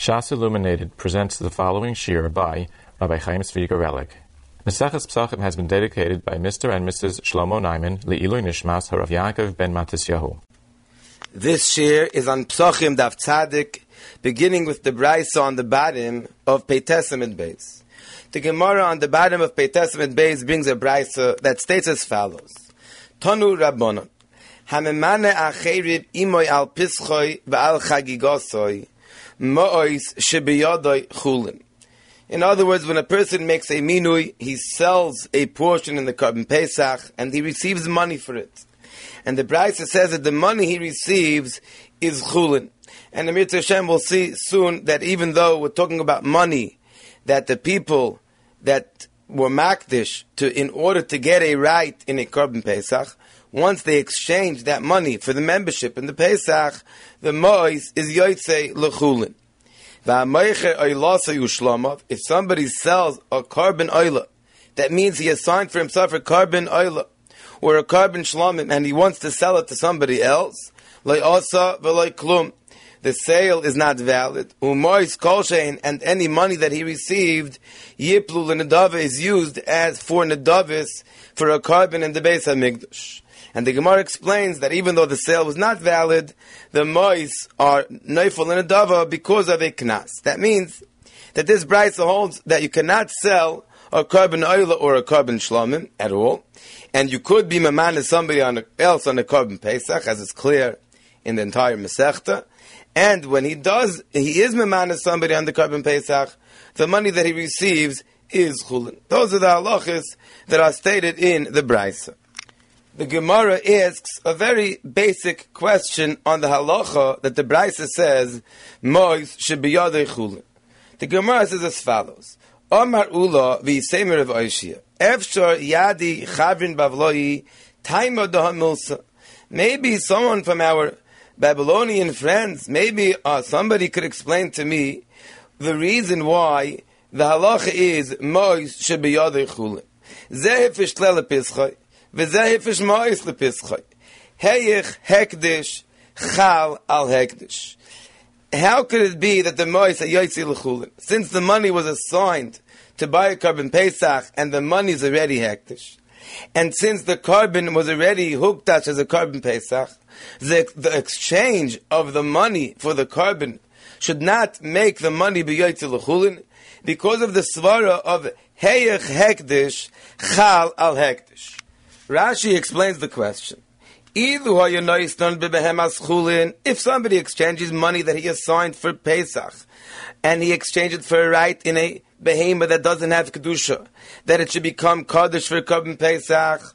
Shas Illuminated presents the following shir by Rabbi Chaim Tzvi Gorelick. Maseches Psachim has been dedicated by Mr. and Mrs. Shlomo Naiman Le'ilu Nishmas Harav Yaakov ben Matisyahu. This shir is on Psachim Daf Tzadik, beginning with the brisa on the bottom of Peitesim Beis. The Gemara on the bottom of Peitesim Beis brings a brisa that states as follows: Tanu Rabbanon, Hamemane Acherib Imoy al Pischoi V'al Chagigosoi Ma'ois Shebiyadoi Chulin. In other words, when a person makes a minui, he sells a portion in the Korban Pesach and he receives money for it. And the Brisa says that the money he receives is chulin. And Mitzvah Hashem will see soon that even though we're talking about money, that the people that were makdish to in order to get a right in a Korban Pesach, once they exchange that money for the membership in the Pesach, the mois is yoytze lechulin. If somebody sells a korban oila, that means he assigned for himself a korban oila or a korban shlamim, and he wants to sell it to somebody else. The sale is not valid. And any money that he received, yiplu l'nedava is used as for nedavis for a korban in the base of Migdash. And the Gemara explains that even though the sale was not valid, the mois are neifel and adava because of a knas. That means that this brisa holds that you cannot sell a korban oila or a korban shlomim at all, and you could be maman as somebody on a, else on a korban pesach, as is clear in the entire masechta. And when he does, he is maman somebody on the korban pesach. The money that he receives is chulin. Those are the halachas that are stated in the brisa the Gemara asks a very basic question on the halacha that the Brisa says, Mois should be chulin. The Gemara says as follows, Omar Ula v'yisemer of Oishia, Efshar yadi chavrin bavloi, taima milsa. Maybe someone from our Babylonian friends, maybe uh, somebody could explain to me the reason why the halacha is Mois should be chulin. Zeh fishlele. וזה היפש מויס לפסחוי. How could it be that the Mois Yotzi Lechulim, since the money was assigned to buy a korban Pesach and the money is already hektish, and since the korban was already Huktash as a korban Pesach, the, the exchange of the money for the korban should not make the money be yoytzi Lechulin because of the Svara of Heich Hekdish Chal Al Hekdish. Rashi explains the question. If somebody exchanges money that he assigned for Pesach, and he exchanged it for a right in a behemoth that doesn't have kedusha, that it should become kaddish for Korban Pesach,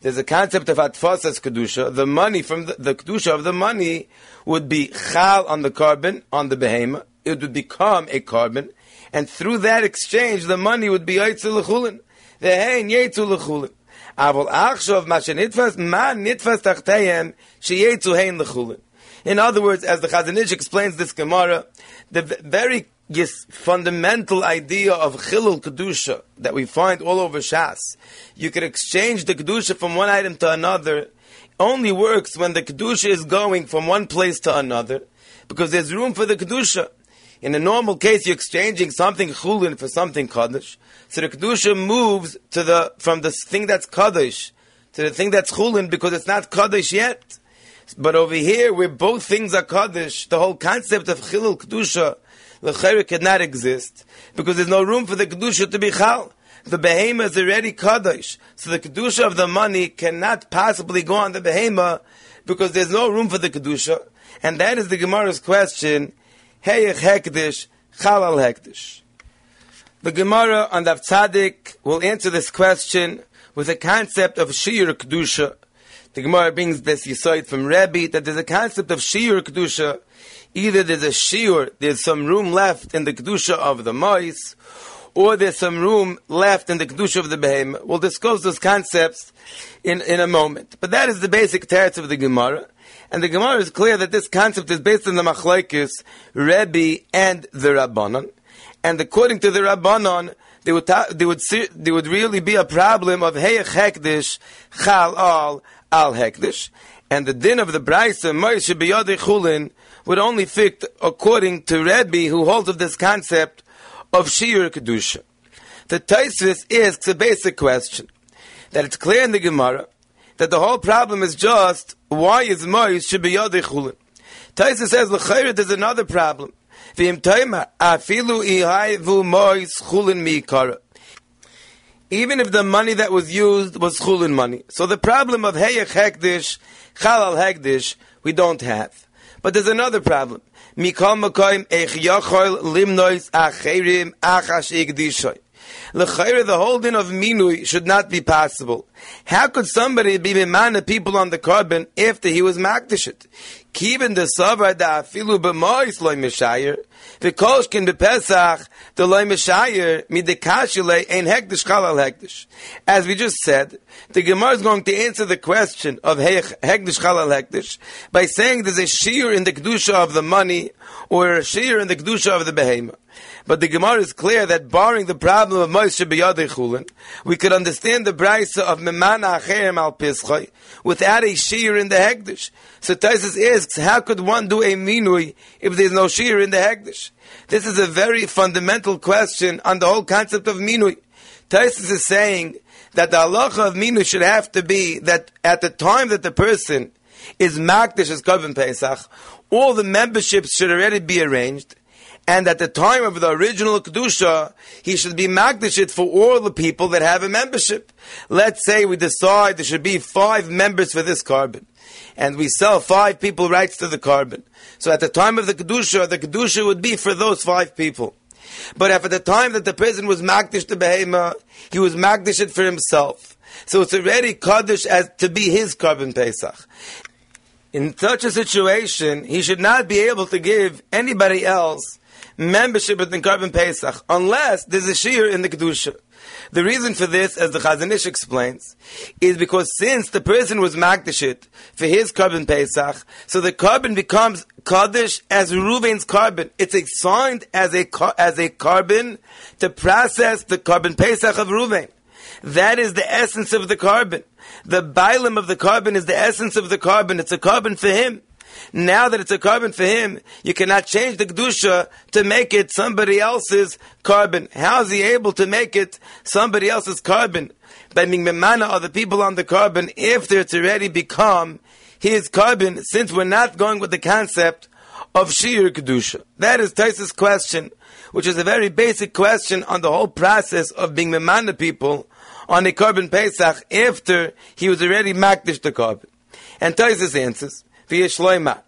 There's a concept of atfasas kedusha. The money from the, the kedusha of the money would be chal on the korban on the behemoth. It would become a korban, and through that exchange, the money would be lechulin. והן יצאו לחולי. אבל עכשיו, מה שנתפס, מה נתפס תחתיהם, שיצאו הן לחולי. In other words, as the Chazon Ish explains this Gemara, the very yes, fundamental idea of Chilul Kedusha that we find all over Shas, you can exchange the Kedusha from one item to another, only works when the Kedusha is going from one place to another, because there's room for the Kedusha. In a normal case, you're exchanging something chulin for something kaddish. So the kedusha moves to the from the thing that's kaddish to the thing that's chulin because it's not kaddish yet. But over here, where both things are kaddish, the whole concept of chilul kedusha lechera cannot exist because there's no room for the kedusha to be chal. The behemoth is already kaddish, so the kedusha of the money cannot possibly go on the behemoth because there's no room for the kedusha. And that is the Gemara's question Heyech Hekdish, Chalal Hekdish. The Gemara on Dav Tzadik will answer this question with a concept of Shir Kedusha. The Gemara brings this yisoid from Rebbe that there's a concept of Shir Kedusha. Either there's a Shir, there's some room left in the Kedusha of the Mois, or there's some room left in the Kedusha of the Behem. We'll discuss those concepts in, in a moment. But that is the basic teretz of the Gemara. And the Gemara is clear that this concept is based on the Machlaikis, Rebbe, and the Rabbanon. And according to the Rabbanon, there would, ta- there would, there would really be a problem of Heyech Hekdish, Chal Al, Al Hekdish. And the din of the Braisa, Moshe biyadei chulin, would only fit according to Rebbe, who holds of this concept of Shir Kedusha. The Taisvis asks a basic question, that it's clear in the Gemara, that the whole problem is just, why is Moshe biyadei chulin? Taisvis says, L'chayr, is another problem. V'im afilu ihayvu Moshe chulin mikara even if the money that was used was chulin money. So the problem of heyech hekdish, chalal hekdish, we don't have. But there's another problem. Mikol makoim yachol limnois acherim achash igdishoy. L'chayre, the holding of minui should not be possible. How could somebody be mimana people on the korban after he was makdishit? Kiven the savar da afilu b'mois loy mishayer. V'kolshkin b'pesach the loy mishayer midekashile ein hektish chalal hektish. As we just said, the Gemara is going to answer the question of hektish chalal hektish by saying there's a shear in the kedusha of the money or a shear in the kedusha of the behemoth. But the Gemara is clear that barring the problem of Moshe b'yadei chulin, we could understand the brisa of memana acherem al pischoi without a shear in the hektish. So Taisus asks, how could one do a minui if there's no shear in the hektish? This is a very fundamental question on the whole concept of minui. Taisus is saying that the halacha of minui should have to be that at the time that the person is makdish as Korban Pesach, all the memberships should already be arranged, and at the time of the original Kedusha, he should be Magdashit for all the people that have a membership. Let's say we decide there should be five members for this korban, And we sell five people rights to the korban. So at the time of the Kedusha, the Kedusha would be for those five people. But at the time that the person was Magdish to Behema, he was Magdashit for himself. So it's already Kaddish as to be his korban Pesach. In such a situation, he should not be able to give anybody else membership in the Korban Pesach unless there's a shear in the Kedusha. The reason for this, as the Chazon Ish explains, is because since the person was Magdashit for his Korban Pesach, so the korban becomes Kaddish as Reuven's korban. It's assigned as a, as a korban to process the Korban Pesach of Reuven. That is the essence of the korban. The bilim of the korban is the essence of the korban. It's a korban for him. Now that it's a korban for him, you cannot change the kedusha to make it somebody else's korban. How is he able to make it somebody else's korban? By being memana of the people on the korban after it's already become his korban, since we're not going with the concept of shir kedusha. That is Taisa's question, which is a very basic question on the whole process of being memana people on the korban Pesach after he was already makdish the korban. And Taisa's answers via shloima.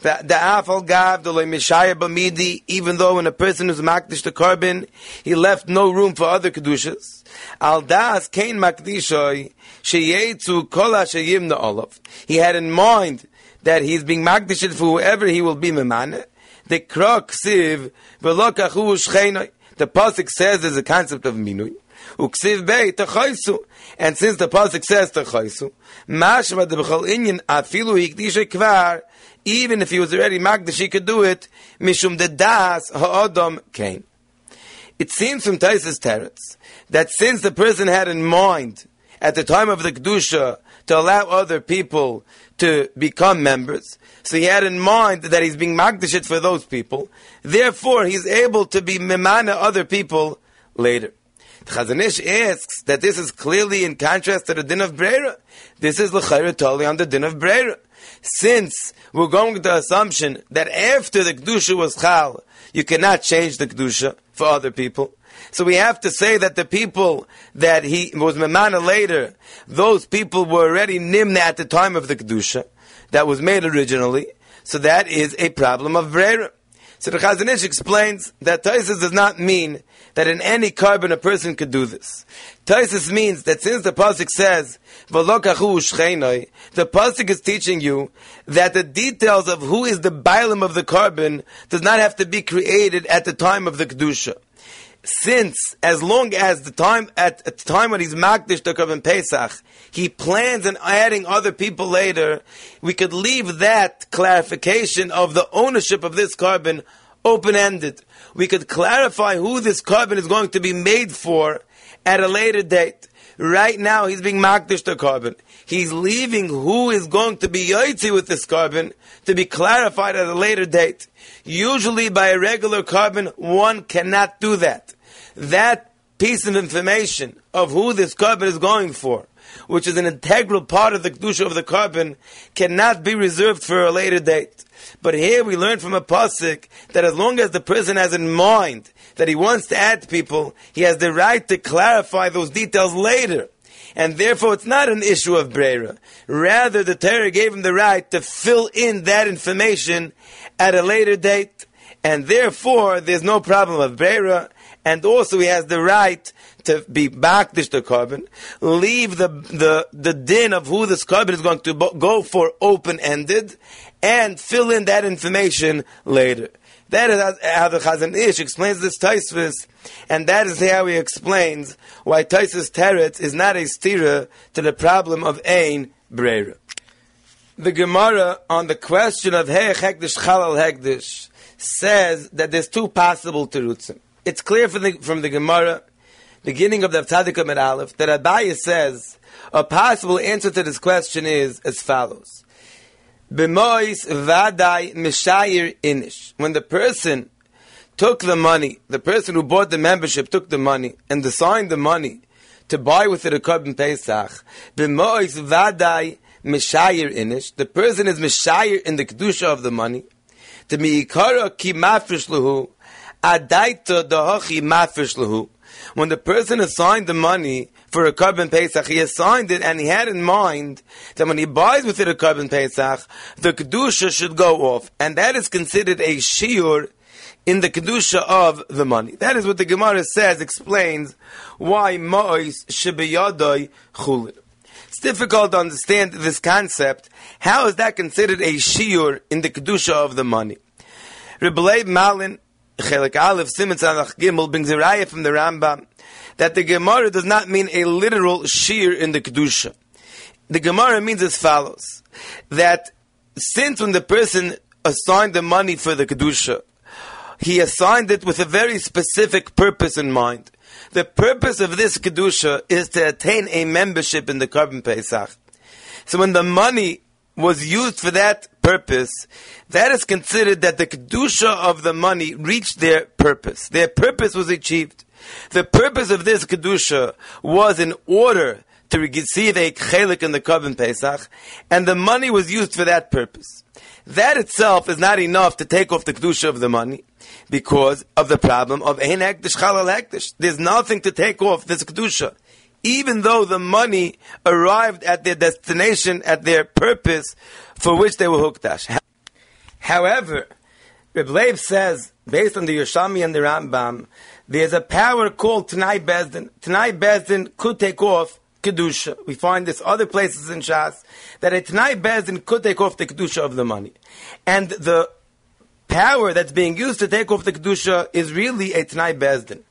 The the afal gav the mishaya b'midi, even though when a person is makdish the korban, he left no room for other kedushas. Al das kain makdishoy sheyetzu kol hashayim olav. He had in mind that he's being makdished for whoever he will be memane. The krok siv v'lokachu shcheinoi. The pasuk says there's a concept of minui. And since the pasuk says techaysu, mashma de b'chol inyan afilu hikdisha kvar, even if he was already magdash, he could do it, mishum de das ha'odom came. It seems from Taisa's teretz that since the person had in mind at the time of the kedusha to allow other people to become members, so he had in mind that he's being magdashit for those people. Therefore, he's able to be memana other people later. Chazon asks that this is clearly in contrast to the din of Brera. This is l'chayra totally on the din of Brera. Since we're going with the assumption that after the Kedusha was Chal, you cannot change the Kedusha for other people. So we have to say that the people that he was Memana later, those people were already Nimna at the time of the Kedusha that was made originally. So that is a problem of Brera. So the Chazon Ish explains that Taisus does not mean that in any korban a person could do this. Taisus means that since the pasuk says the pasuk is teaching you that the details of who is the bialim of the korban does not have to be created at the time of the kedusha. Since, as long as the time at, at the time when he's makdish the korban Pesach, he plans on adding other people later, we could leave that clarification of the ownership of this korban open-ended. We could clarify who this korban is going to be made for at a later date. Right now, he's being makdish the korban. He's leaving who is going to be yoitzi with this korban to be clarified at a later date. Usually, by a regular korban, one cannot do that. That piece of information of who this korban is going for, which is an integral part of the kedusha of the korban, cannot be reserved for a later date. But here we learn from a pasuk that as long as the person has in mind that he wants to add people, he has the right to clarify those details later. And therefore it's not an issue of Brera. Rather, the Torah gave him the right to fill in that information at a later date. And therefore, there's no problem of Brera. And also he has the right to be bakdish the korban, leave the, the, the din of who this korban is going to go for open-ended, and fill in that information later. That is how the Chazon Ish explains this Taisvis, and that is how he explains why Taisvis Teretz is not a stira to the problem of Ein Breira. The Gemara on the question of Hey Hekdish Chalal Hekdish says that there's two possible terutzim. It's clear from the, from the Gemara, beginning of the Tzadikim at Aleph, that Abaye says a possible answer to this question is as follows. B'mois vadai mishayir inish. When the person took the money, the person who bought the membership took the money and assigned the money to buy with it a korban pesach. B'mois vadai mishayir inish. The person is mishayir in the kedusha of the money. To miikara ki lehu. Adaita dahachi lehu. When the person assigned the money for a korban Pesach, he assigned it and he had in mind that when he buys with it a korban Pesach, the kedusha should go off, and that is considered a shiur in the kedusha of the money. That is what the Gemara says explains why mois shebeyadoi chulin. It's difficult to understand this concept. How is that considered a shiur in the kedusha of the money? Rebbe Malin Chelik Aleph Simon Tzanach Gimel brings a raya from the Rambam that the Gemara does not mean a literal shear in the Kedusha. The Gemara means as follows, that since when the person assigned the money for the Kedusha, he assigned it with a very specific purpose in mind. The purpose of this Kedusha is to attain a membership in the Korban Pesach. So when the money was used for that purpose, that is considered that the kedusha of the money reached their purpose. Their purpose was achieved. The purpose of this kedusha was in order to receive a chelik in the korban pesach, and the money was used for that purpose. That itself is not enough to take off the kedusha of the money because of the problem of ein hektish chalal hektish. There's nothing to take off this kedusha even though the money arrived at their destination, at their purpose for which they were hukdash. However, Reb Leib says, based on the Yerushalmi and the Rambam, there's a power called Tanai Bezdin. Tanai Bezdin could take off Kedusha. We find this other places in Shas, that a Tanai Bezdin could take off the Kedusha of the money. And the power that's being used to take off the Kedusha is really a Tanai Bezdin.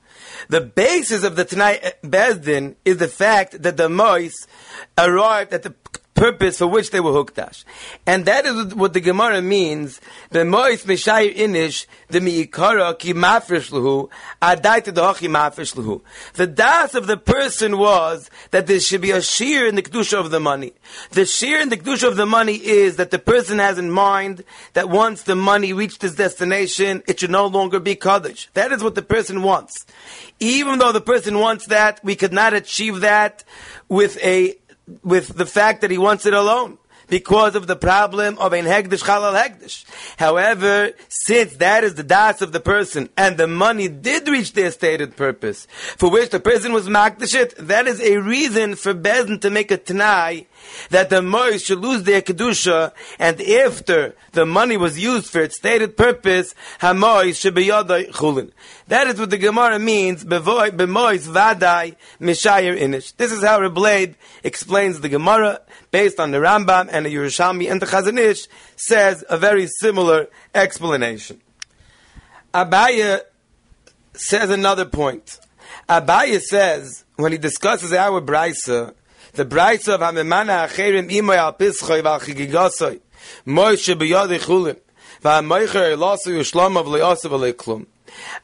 The basis of the Tanai Bezdin is the fact that the Mois arrived at the purpose for which they were hukdash. And that is what the Gemara means. The mois mishayir inish, the miikara ki mafresh luhu, adaita dochi mafresh luhu. The das of the person was that there should be a shear in the kedusha of the money. The shear in the kedusha of the money is that the person has in mind that once the money reached its destination, it should no longer be kaddish. That is what the person wants. Even though the person wants that, we could not achieve that with a with the fact that he wants it alone because of the problem of ein hegdish chalal hegdish. However, since that is the das of the person and the money did reach their stated purpose for which the person was makdashit, that is a reason for Bezin to make a tanai that the mois should lose their kedusha, and after the money was used for its stated purpose, hamois should be yodai chulin. That is what the Gemara means. Bemois vadai mishayir inish. This is how Reb Leib explains the Gemara based on the Rambam and the Yerushalmi and the Chazon Ish says a very similar explanation. Abaya says another point. Abaya says when he discusses our brisa the brights of Hamemana Acherim Imoy Al Pischoi Val Chigigosoi. Moishe B'yod Echulin V'amoicher Elosu Yushlom Av Leosu V'leiklum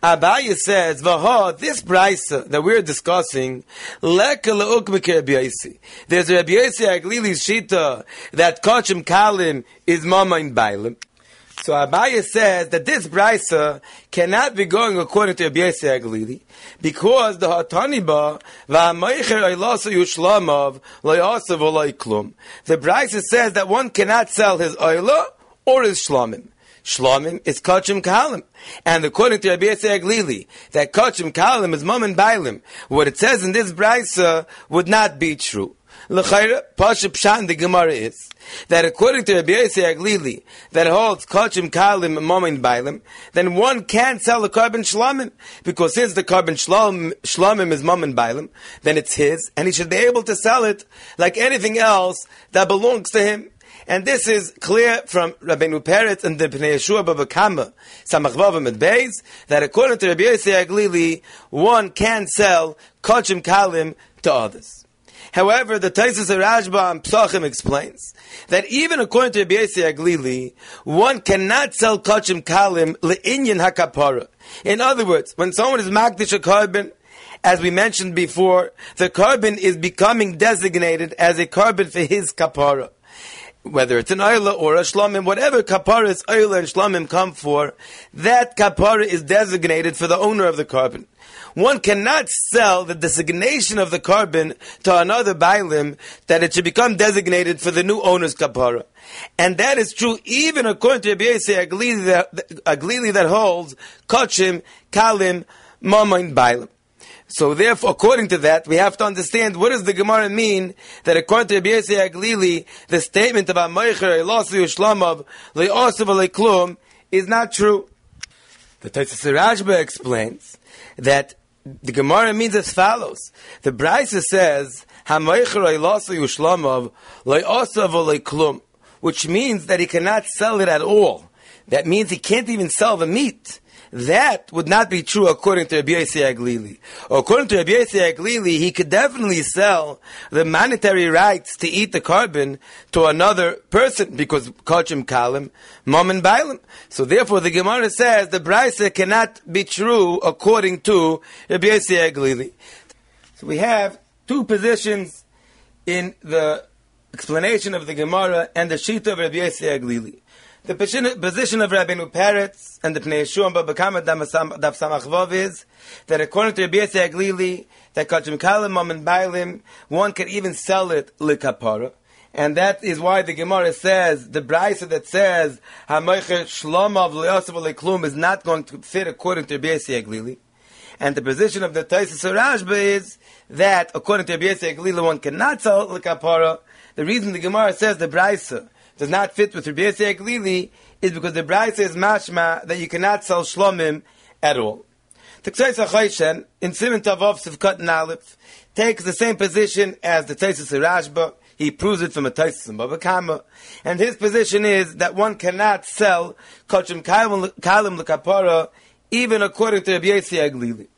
Abaye says, Vaha, this brisa that we're discussing, Leka le'uk Rabbi There's a Rabbi Yossi Aglili's shita that Kachim Kalim is Mama in Bailim. So Abaye says that this brisa cannot be going according to Rabbi Yossi Aglili because the Hataniba va'amaycher oilasa yushlamav loyasav klum. The brisa says that one cannot sell his oila or his shlamim. Shlomim is kachim kalim. And according to Rabbi Yossi Aglili, that kachim kalim is mum and bailim. What it says in this brisa would not be true. L'chayra, pasha pshan the Gemara is, that according to Rabbi Yossi Aglili, that holds kachim kalim mum and bailim, then one can't sell the carbon shlomim, because since the carbon shlomim is mum and bailim, then it's his, and he should be able to sell it like anything else that belongs to him. And this is clear from Rabbeinu Peretz and the Pnei Yeshua Baba Kama, Samachvav Beis, that according to Rabbi Yossi Aglili, one can sell Kochim Kalim to others. However, the Taisus Rashba and Psachim explains that even according to Rabbi Yossi Aglili, one cannot sell Kachim Kalim le'inyan hakapara. In other words, when someone is Magdish a korban, as we mentioned before, the korban is becoming designated as a korban for his kapara whether it's an Ayla or a Shlamim, whatever Kaparas Ayla and Shlamim come for, that Kapara is designated for the owner of the korban. One cannot sell the designation of the korban to another Bailim that it should become designated for the new owner's Kapara. And that is true even according to Rabbi Yossi Aglili that, holds Kochim, Kalim, Mamain Bailim. So therefore, according to that, we have to understand what does the Gemara mean that according to Rabbi Yossi Aglili, the statement about Meicher Elosu Shlamav Le'osav Klum is not true. The Taisus Rashba explains that the Gemara means as follows. The Brisa says, which means that he cannot sell it at all. That means he can't even sell the meat. That would not be true according to Rabbi Yossi Aglili. According to Rabbi Yossi Aglili, he could definitely sell the monetary rights to eat the korban to another person because Kachim Kalim, Mom and Bailim. So therefore the Gemara says the Brisa cannot be true according to Rabbi Yossi Aglili. So we have two positions in the explanation of the Gemara and the sheet of Rabbi Yossi Aglili. The position of Rabbeinu Peretz and the Pnei Yeshua and Baba Kama Daf Samach is that according to Rabbi Aglili, that Kachim Kalim and Bailim, one can even sell it likapara. And that is why the Gemara says, the Brisa that says, HaMoicher Shlomav Le'osav Le'klum is not going to fit according to Rabbi Aglili. And the position of the Taisus Rashba is that according to Rabbi Aglili, one cannot sell likapara. The reason the Gemara says the Brisa does not fit with Rabbi Yossi Glili is because the Bride says mashma that you cannot sell shlomim at all. The Ksais HaChayshen, in Simon Tavov Sivkat and takes the same position as the Taisus Rashba. He proves it from a Taisus and Baba Kama. And his position is that one cannot sell Kochim Kalim L'Kapara even according to Rabbi Yossi Glili.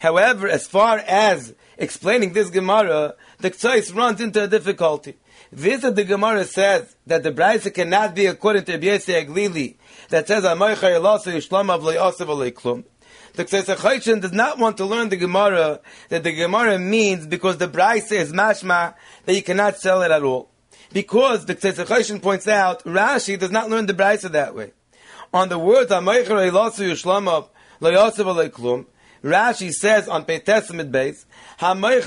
However, as far as explaining this Gemara, the Ksais runs into a difficulty. This the Gemara says that the Brisa cannot be according to Rabbi Aglili that says Amoichar Yelasu Yishlam of Le'osav Le'klum. The Ksesachaychin does not want to learn the Gemara that the Gemara means because the Brisa is mashma that you cannot sell it at all. Because the Ksesachaychin points out Rashi does not learn the Brisa that way. On the words Amoichar Yelasu Yishlam of Le'osav Le'klum, Rashi says on Pei Testament base. If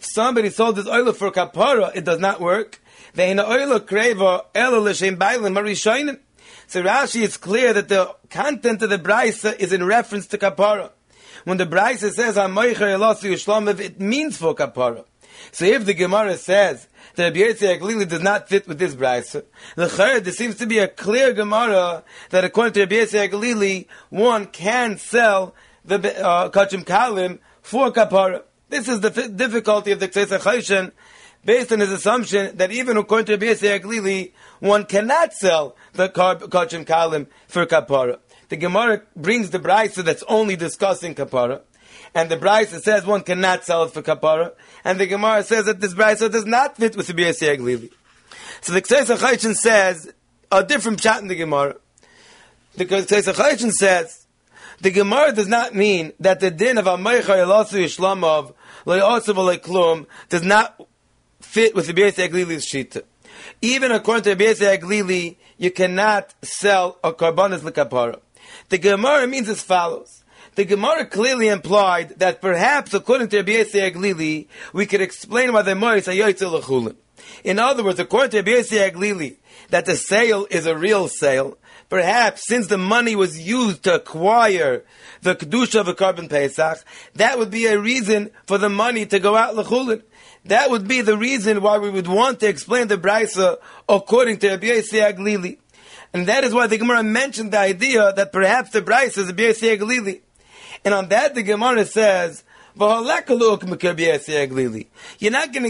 somebody sold his oil for kapara, it does not work. So Rashi is clear that the content of the brisa is in reference to kapara. When the brisa says it means for kapara. So if the Gemara says that Rabbi Yossi Aglili does not fit with this brisa, the there seems to be a clear Gemara that according to Rabbi Yossi Aglili, one can sell the uh, kachim kalim for kapara. This is the f- difficulty of the Ksesa Chayshin, based on his assumption that even according to Rabbi Yossi Aglili, one cannot sell the kachim kalim for kapara. The Gemara brings the brisa that's only discussing kapara and the Brisa says one cannot sell it for kapara, and the Gemara says that this Brisa does not fit with the Biyasi Aglili. So the Ksesa Chayshin says a different chat in the Gemara. The Ksesachayishin says, the Gemara does not mean that the din of Amaycha Elasu Yishlamov, Le'osav Klum, does not fit with the Beis Aglili's Shita. Even according to the Beis Aglili, you cannot sell a Karbanis Lekapara. The Gemara means as follows. The Gemara clearly implied that perhaps, according to Rabbi Aglili, we could explain why the Mois Hayoytzel Lechulin. In other words, according to Rabbi Aglili, that the sale is a real sale, Perhaps since the money was used to acquire the kedusha of a korban pesach, that would be a reason for the money to go out lechulin. That would be the reason why we would want to explain the brisa according to Rabbi Aglili. And that is why the Gemara mentioned the idea that perhaps the brisa is Rabbi Aglili. And on that the Gemara says, you're not going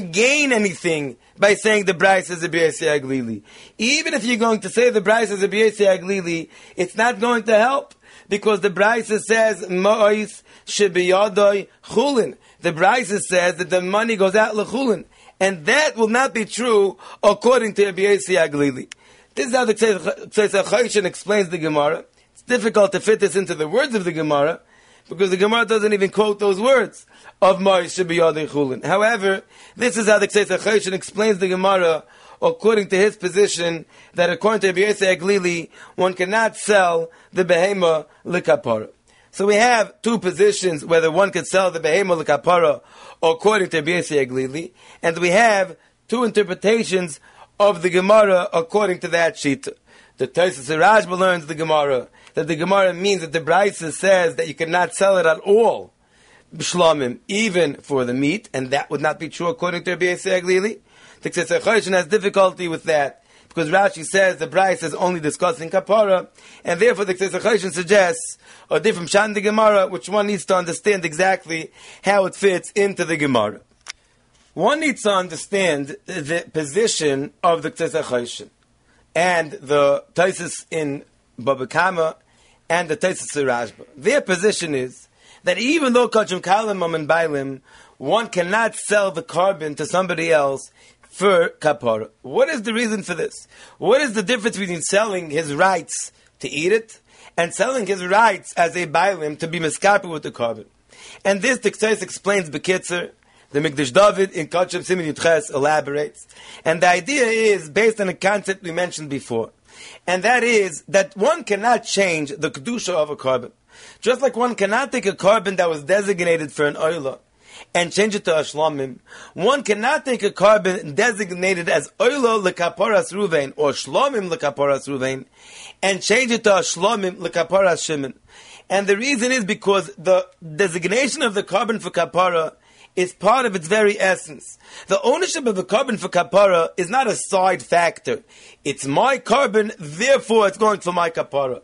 to gain anything by saying the Bryce is a B'yesi Aglili. Even if you're going to say the Bryce is a B'yesi Aglili, it's not going to help because the Bryce says Mois Shebiyadoi Chulin. The Bryce says that the money goes out lechulin, and that will not be true according to B'yesi Aglili. This is how the Tzeitzachayishin explains the Gemara. It's difficult to fit this into the words of the Gemara because the Gemara doesn't even quote those words of Ma'is Shebiyadei Chulin. However, this is how the Ksesa Chayishin explains the Gemara according to his position that according to Rabbi Aglili, one cannot sell the behema likapara. So we have two positions whether one can sell the behema likapara according to Rabbi Aglili, and we have two interpretations of the Gemara according to that sheet. The Taisus Rajba learns the Gemara that the Gemara means that the Brisa says that you cannot sell it at all, b'shlamim, even for the meat, and that would not be true according to Rabbi Aglili. The Ksesach has difficulty with that because Rashi says the Brisa is only discussing kapara, and therefore the Ksesach suggests a different shan the Gemara, which one needs to understand exactly how it fits into the Gemara. One needs to understand the position of the Ksesach and the Taisus in Baba Kama and the Tesis Rashba. Their position is that even though Kachim Kalimam and Bailim, one cannot sell the korban to somebody else for kapara. What is the reason for this? What is the difference between selling his rights to eat it and selling his rights as a bailim to be miskapi with the korban? And this the Ktais explains Bekitzer, the Mikdash David in Kachem Simin Yutches elaborates. And the idea is based on a concept we mentioned before and that is that one cannot change the kedusha of a korban. Just like one cannot take a korban that was designated for an oila and change it to a shlomim, one cannot take a korban designated as oila lekaparas ruvain or shlomim lekaparas ruvain and change it to shlomim lekaparas shimon. And the reason is because the designation of the korban for kapara is part of its very essence. The ownership of a korban for kapara is not a side factor. It's my korban, therefore it's going for my kapara.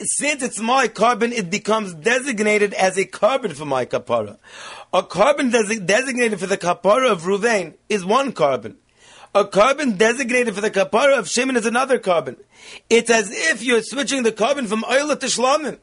Since it's my korban, it becomes designated as a korban for my kapara. A korban des- designated for the kapara of Ruvain is one korban. A korban designated for the kapara of Shimon is another korban. It's as if you're switching the korban from Oila to Shlamim.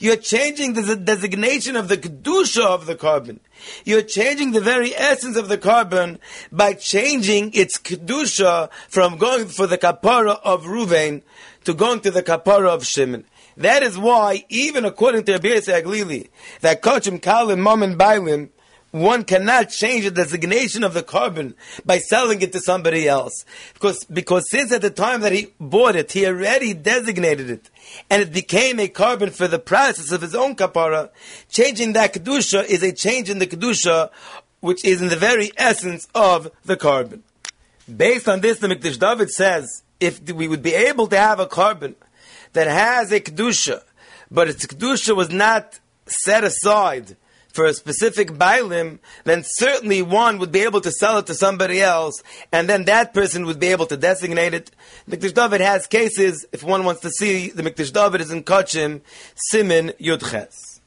You're changing the designation of the kedusha of the korban. You're changing the very essence of the korban by changing its kedusha from going for the kapara of Ruvain to going to the kapara of Shimon. That is why, even according to Rabbi Aglili, that Kochim Kalim Mom and Bailim one cannot change the designation of the korban by selling it to somebody else. Because, because since at the time that he bought it, he already designated it, and it became a korban for the process of his own kapara, changing that kedusha is a change in the kedusha, which is in the very essence of the korban. Based on this, the Mikdash David says, if we would be able to have a korban that has a kedusha, but its kedusha was not set aside for a specific bailim, then certainly one would be able to sell it to somebody else, and then that person would be able to designate it. Mikdash David has cases, if one wants to see, the Mikdash David is in Kachim, Simin Yudches.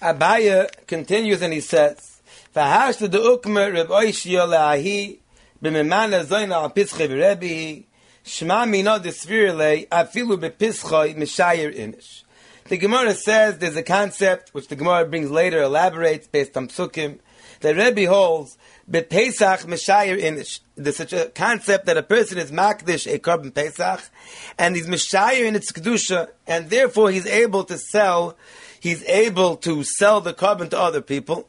Abaya continues and he says, V'hashta de ukmer Reb Oishio le'ahi, b'memana zoyna al pischei v'rebihi, shma mino desvirle, afilu bepischoi mishayer inish. The Gemara says there's a concept which the Gemara brings later, elaborates based on psukim, that Rebbe holds Pesach Meshayir Inish. There's such a concept that a person is Makdish a korban Pesach, and he's Meshayir in its Kedusha, and therefore he's able to sell, he's able to sell the korban to other people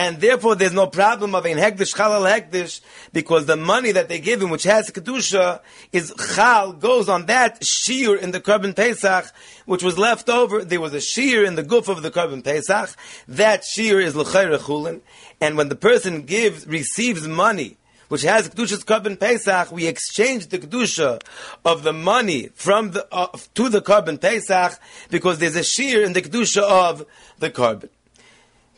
and therefore there's no problem of ein hekdesh chalal hekdesh because the money that they give him, which has kedusha, is chal goes on that shear in the korban pesach, which was left over. There was a shear in the goof of the korban pesach. That shear is l'chayre chulin, and when the person gives receives money which has Kedusha's korban Pesach, we exchange the Kedusha of the money from the, uh, to the korban Pesach because there's a shear in the Kedusha of the korban.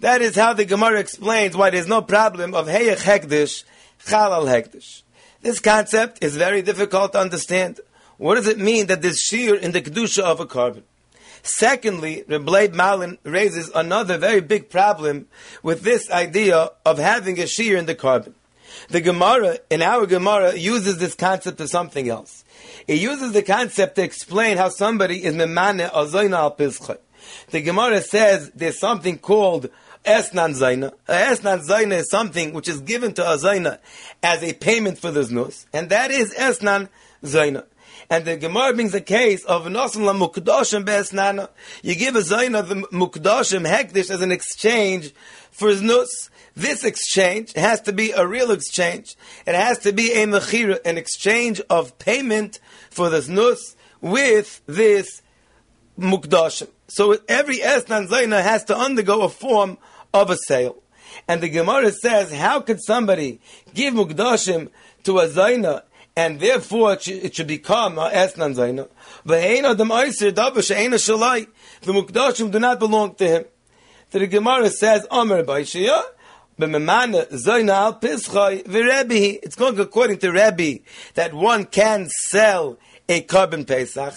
That is how the Gemara explains why there's no problem of Heyech Hekdish, Chalal Hekdish. This concept is very difficult to understand. What does it mean that there's shear in the Kedusha of a korban? Secondly, Rebbe Malin raises another very big problem with this idea of having a shear in the korban. The Gemara, in our Gemara, uses this concept of something else. It uses the concept to explain how somebody is memane azoina al The Gemara says there's something called Esnan Zaina. Esnan Zaina is something which is given to a Zaina as a payment for the znus, and that is Esnan Zaina. And the Gemara brings a case of Nosan la Mukdashim Be'esnana. You give a Zaina the Mukdashim Hekdish as an exchange for znus. This exchange has to be a real exchange. It has to be a mechira, an exchange of payment for the znus with this mukdashim. So every esnan zayna has to undergo a form of a sale. And the Gemara says, how could somebody give mukdashim to a zayna and therefore it should, become a esnan zayna? The mukdashim do not belong to him. So the Gemara says, Amr Baishiyah, it's going according to Rebbe that one can sell a korban Pesach,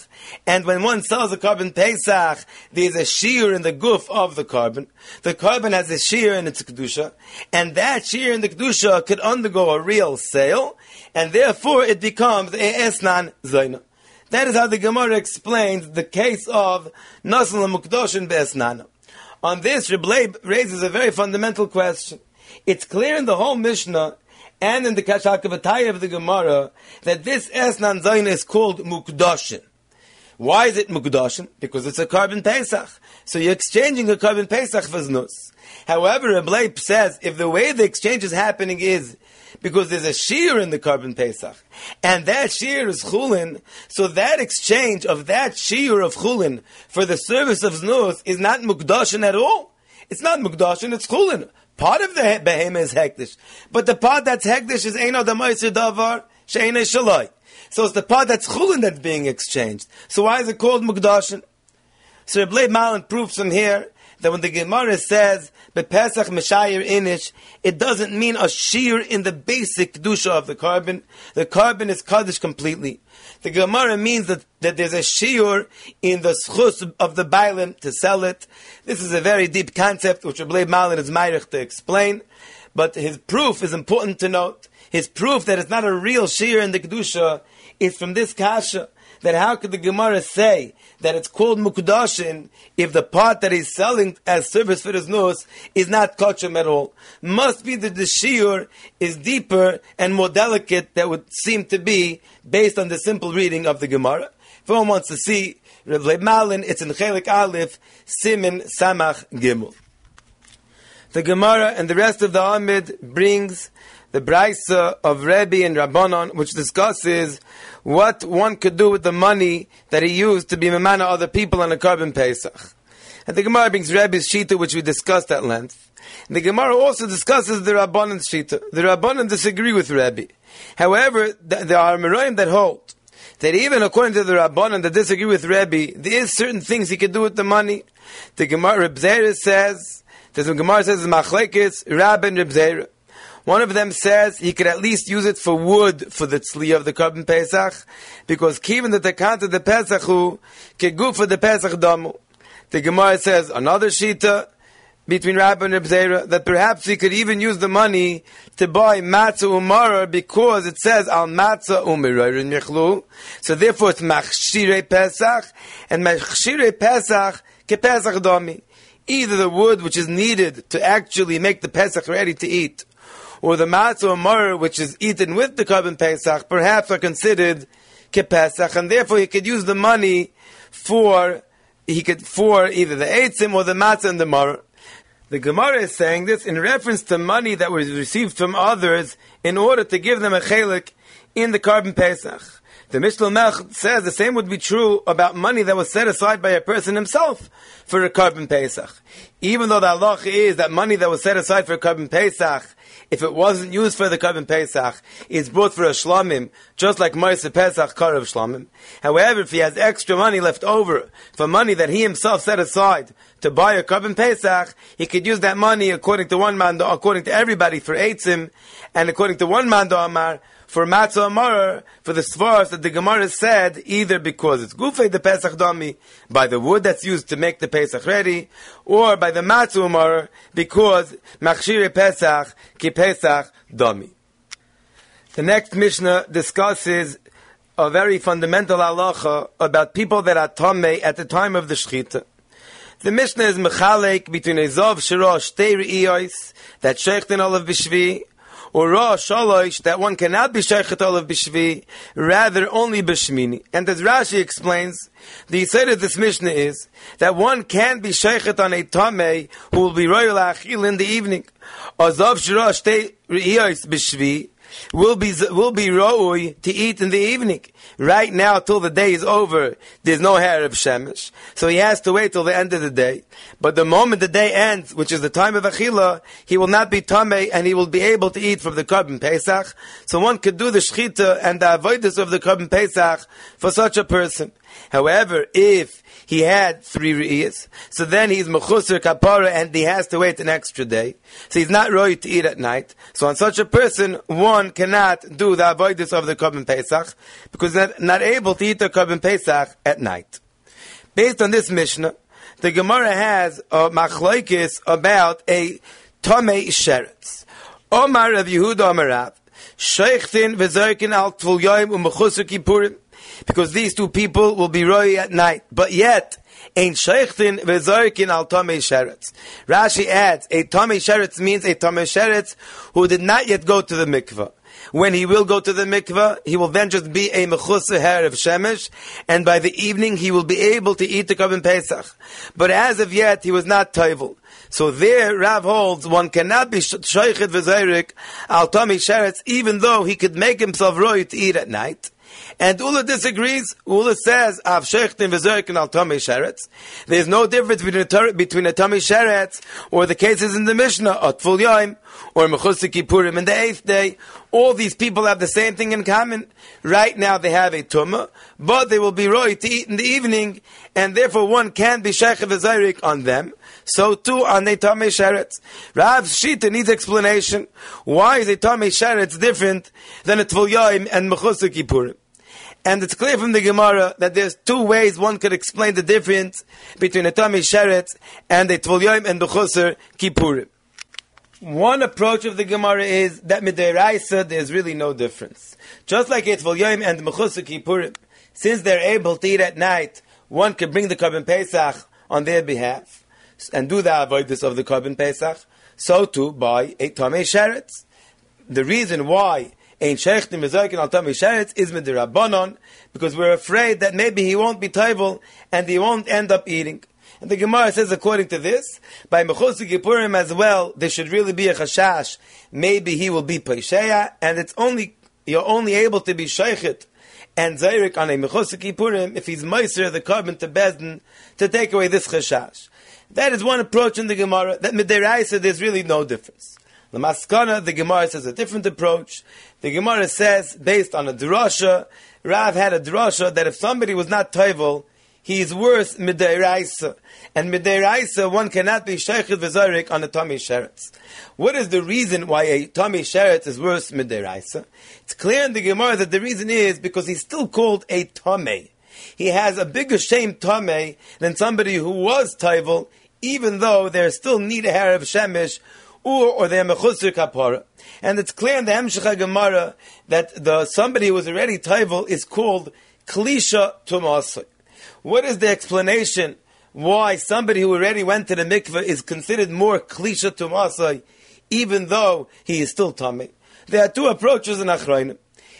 and when one sells a korban Pesach, there's a shear in the goof of the korban. The korban has a shear in its kedusha, and that shear in the kedusha could undergo a real sale, and therefore it becomes a esnan zaina. That is how the Gemara explains the case of Nasal Mukdoshin Be'esnana. On this, Rebbe raises a very fundamental question. It's clear in the whole Mishnah and in the Kashakavataya of the Gemara that this Esnan Zayin is called Mukdashin. Why is it Mukdashin? Because it's a korban Pesach. So you're exchanging a korban Pesach for Znus. However, Rabbi says if the way the exchange is happening is because there's a shear in the korban Pesach, and that shear is chulin, so that exchange of that shear of chulin for the service of znus is not mukdashin at all. It's not mukdashin, it's chulin. Part of the behemoth is hektish, but the part that's hektish is eino damaiser davar she'ene shaloi. So it's the part that's chulin that's being exchanged. So why is it called mukdashin? So Rebbe Malin proves from here that when the Gemara says Pesach Meshayir Inish, it doesn't mean a shear in the basic kedusha of the korban. The korban is kaddish completely. The Gemara means that, that there's a shiur in the schus of the bailim to sell it. This is a very deep concept which Rabbi Malin is myrich to explain. But his proof is important to note. His proof that it's not a real shiur in the kedusha is from this kasha that how could the Gemara say that it's called mukdashin if the part that he's selling as service for his nose is not kosher at all? Must be that the shiur is deeper and more delicate that would seem to be based on the simple reading of the Gemara. If one wants to see Rav Malin, it's in Chelik Aleph, Simin Samach Gimel. The Gemara and the rest of the Amid brings the Brisa of Rebbe and Rabbanon, which discusses what one could do with the money that he used to be mamana other people on a korban Pesach. And the Gemara brings Rebbe's Shita, which we discussed at length. And the Gemara also discusses the Rabbanon's Shita. The Rabbanon disagree with Rebbe. However, there are Meroim that hold that even according to the Rabbanon that disagree with Rebbe, there is certain things he could do with the money. The Gemara Reb says, the Gemara says, Machlekes, Rabban Reb one of them says he could at least use it for wood for the tzli of the korban Pesach, because that the of the Pesach who good for the Pesach damu. The Gemara says another shita between Rabbi and Reb that perhaps he could even use the money to buy matzah umara because it says al matzah michlu. So therefore it's machshire Pesach and machshire Pesach ke Pesach dami. either the wood which is needed to actually make the Pesach ready to eat, or the matzah mar which is eaten with the korban Pesach, perhaps are considered kepesach, and therefore he could use the money for he could for either the eitzim or the matzah and the mar. The Gemara is saying this in reference to money that was received from others in order to give them a chelik in the korban Pesach. The Mishnah Melch says the same would be true about money that was set aside by a person himself for a korban Pesach. Even though the halacha is that money that was set aside for a korban Pesach, if it wasn't used for the korban Pesach, it's brought for a shlamim, just like Marisa Pesach Karav shlamim. However, if he has extra money left over for money that he himself set aside to buy a korban Pesach, he could use that money according to one man, according to everybody for Eitzim, and according to one man Amar, for matzah amar, for the svaras that the Gemara said, either because it's gufei the Pesach dami, by the wood that's used to make the Pesach ready, or by the matzah amar, because machshire Pesach ki Pesach dami. The next Mishnah discusses a very fundamental halacha about people that are tamei at the time of the shechita. The Mishnah is mechalek between a zov shiro shtei that shechten olav b'shvi or Ra Shalosh, that one cannot be Sheikhet Olav Bishvi, rather only Bishmini. And as Rashi explains, the Yisrael of this Mishnah is that one can be Sheikhet on a Tameh who will be Royal Achil in the evening. Azav Shira Shtei Riyos Bishvi, will be will be roi to eat in the evening. Right now, till the day is over, there's no of shemesh, so he has to wait till the end of the day. But the moment the day ends, which is the time of achila, he will not be tamei and he will be able to eat from the korban pesach. So one could do the shchita and the avoidance of the korban pesach for such a person. However, if he had three re'iyas. So then he's mechusar kapara and he has to wait an extra day. So he's not ready to eat at night. So on such a person, one cannot do the avoidance of the Korban Pesach because they're not able to eat the Korban Pesach at night. Based on this Mishnah, the Gemara has a machloikis about a tomei sheretz. Omar of Yehuda Omarav, Sheichtin v'zerkin al tvul yoim u'mechusar kippurim because these two people will be roi at night. But yet, Ein sheichtin v'zorkin al tomei sheretz. Rashi adds, a tomei sheretz means a tomei sheretz who did not yet go to the mikveh. When he will go to the mikveh, he will then just be a mechusa hair of shemesh, and by the evening he will be able to eat the korban pesach. But as of yet, he was not toivel. So there, Rav holds one cannot be shoichet v'zayrik al tomei sheretz, even though he could make himself roy to eat at night. And Ula disagrees. Ula says, Av Shechtin V'Zerkin Al Tomei Sheretz. There's no difference between between a Tomei Sheretz or the cases in the Mishnah, Atful Yom, or Mechusik Kippurim in the eighth day. All these people have the same thing in common. Right now they have a Tumah, but they will be roy to eat in the evening, and therefore one can't be Sheikh V'Zayrik on them. So too on a Tomei Sheretz. Rav Shita needs explanation. Why is a Tomei Sheretz different than a Tvul and Mechusik Kippurim? And it's clear from the Gemara that there's two ways one could explain the difference between a Tomei Sheretz and a Tvul and Bechusar Kippurim. One approach of the Gemara is that midiraisa there's really no difference. Just like Yom and Mechusar Kippurim, since they're able to eat at night, one could bring the Korban Pesach on their behalf and do the avoidance of the Korban Pesach. So too by a Tomei Sheretz. The reason why Ein Shechtim Mezoikin Al Tomei Sheretz is Midirabbanon, because we're afraid that maybe he won't be Toivel and he won't end up eating. And the Gemara says, according to this, by Mechosu Kippurim as well, there should really be a chashash. Maybe he will be Pesheya, and it's only, you're only able to be Sheikhet and Zairik on a Mechosu Kippurim if he's Meiser, the korban to Bezdin, to take away this chashash. That is one approach in the Gemara, that Midiraisa, there's really no difference. The Maskana, the Gemara says a different approach. The Gemara says, based on a drasha, Rav had a drasha that if somebody was not toivel, he is worse midairaisa. And midairaisa, one cannot be sheikhet v'zarik on a tummy sheretz. What is the reason why a tummy sheretz is worse midairaisa? It's clear in the Gemara that the reason is because he's still called a tummy. He has a bigger shame tummy than somebody who was toivel, even though there still need a hair of shemesh, or, or they're mechusir kapara. And it's clear in the Hemshech Gemara that the somebody who was already toivel is called klisha tumasai. What is the explanation why somebody who already went to the mikveh is considered more klisha tumasai, even though he is still tummy. There are two approaches in Achrayim.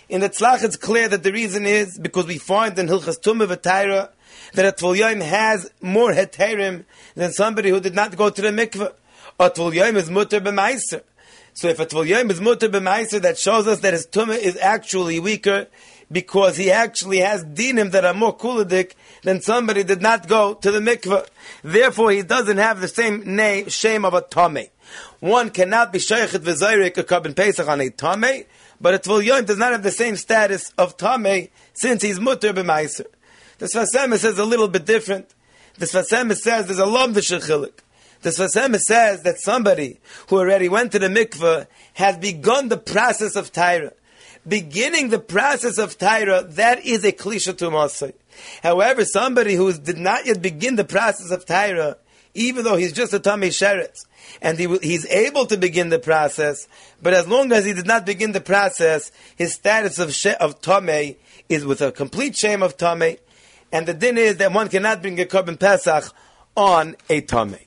In the Tzlach, it's clear that the reason is because we find in Hilchas Tumah that a Tvul has more heterim than somebody who did not go to the mikveh. A Tvul is mutter b'maiser. So if a Tvul is mutter b'maiser, that shows us that his Tumah is actually weaker because he actually has dinim that are more kuladik than somebody did not go to the mikveh. Therefore, he doesn't have the same name, shame of a tame. One cannot be sheikhet v'zayrik a korban pesach on a tame, but a tvul does not have the same status of tame since he's mutter b'maiser. The Sfas Emes says a little bit different. The Sfas Emes says there's a the shechilik. The Sfas Emes says that somebody who already went to the mikveh has begun the process of Tyra beginning the process of Tyra, that is a klisha to Masai. However, somebody who did not yet begin the process of Tyra, even though he's just a Tamei Sheretz, and he, he's able to begin the process, but as long as he did not begin the process, his status of, she, of Tamei is with a complete shame of Tamei, and the din is that one cannot bring a Korban Pesach on a Tamei.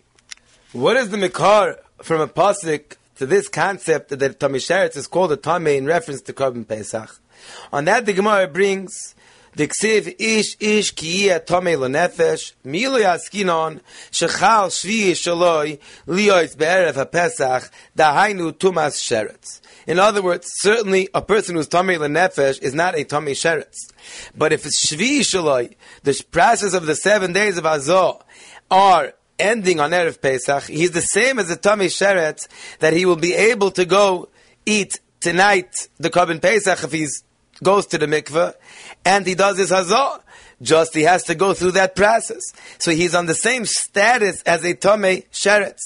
What is the Mikar from a Pasik to this concept that Tommy Sheretz is called a Tommy in reference to Korban Pesach. On that, the Gemara brings the Ksiv Ish Ish Kiyeh Tomei Lenefesh Milu Yaskinon Shechal Shvi Shaloi Liois Be'erev HaPesach Dahainu Tumas Sheretz. In other words, certainly a person who's Tomei Lenefesh is not a Tomei Sheretz. But if it's Shvi Shaloi, the process of the seven days of Azor are ending on Erev Pesach, he's the same as the Tomei Sheretz that he will be able to go eat tonight the Korban Pesach if he goes to the mikveh and he does his Hazor. Just he has to go through that process. So he's on the same status as a Tomei Sheretz.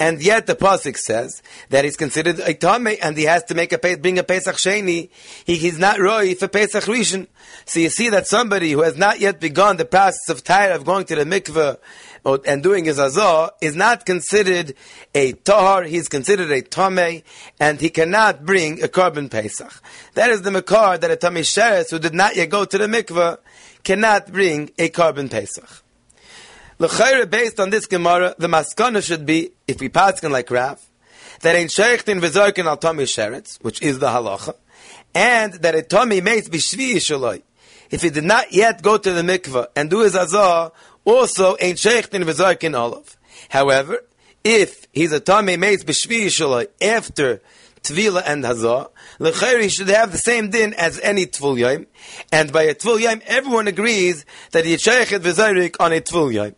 And yet the Pasuk says that he's considered a Tomei and he has to make a bring a Pesach Sheni. He, he's not Roy for Pesach Rishon. So you see that somebody who has not yet begun the process of Tyre of going to the mikveh and doing his azor is not considered a tahar, he's considered a tameh, and he cannot bring a korban pesach. That is the makar that a tameh sheretz who did not yet go to the mikveh cannot bring a korban pesach. L'chayre, based on this Gemara, the maskana should be, if we pass like Rav, that ein sheichtin v'zorkin al tameh sheretz, which is the halacha, and that a tameh makes b'shvi shaloi. If he did not yet go to the mikveh and do his azah, also ain't sheikhtin v'zarkin olav. However, if he's a tamei meis b'shvi shaloi after tvila and hazah, l'chayr he should have the same din as any tvul and by a tvul everyone agrees that he sheikhet v'zarik on a tvul.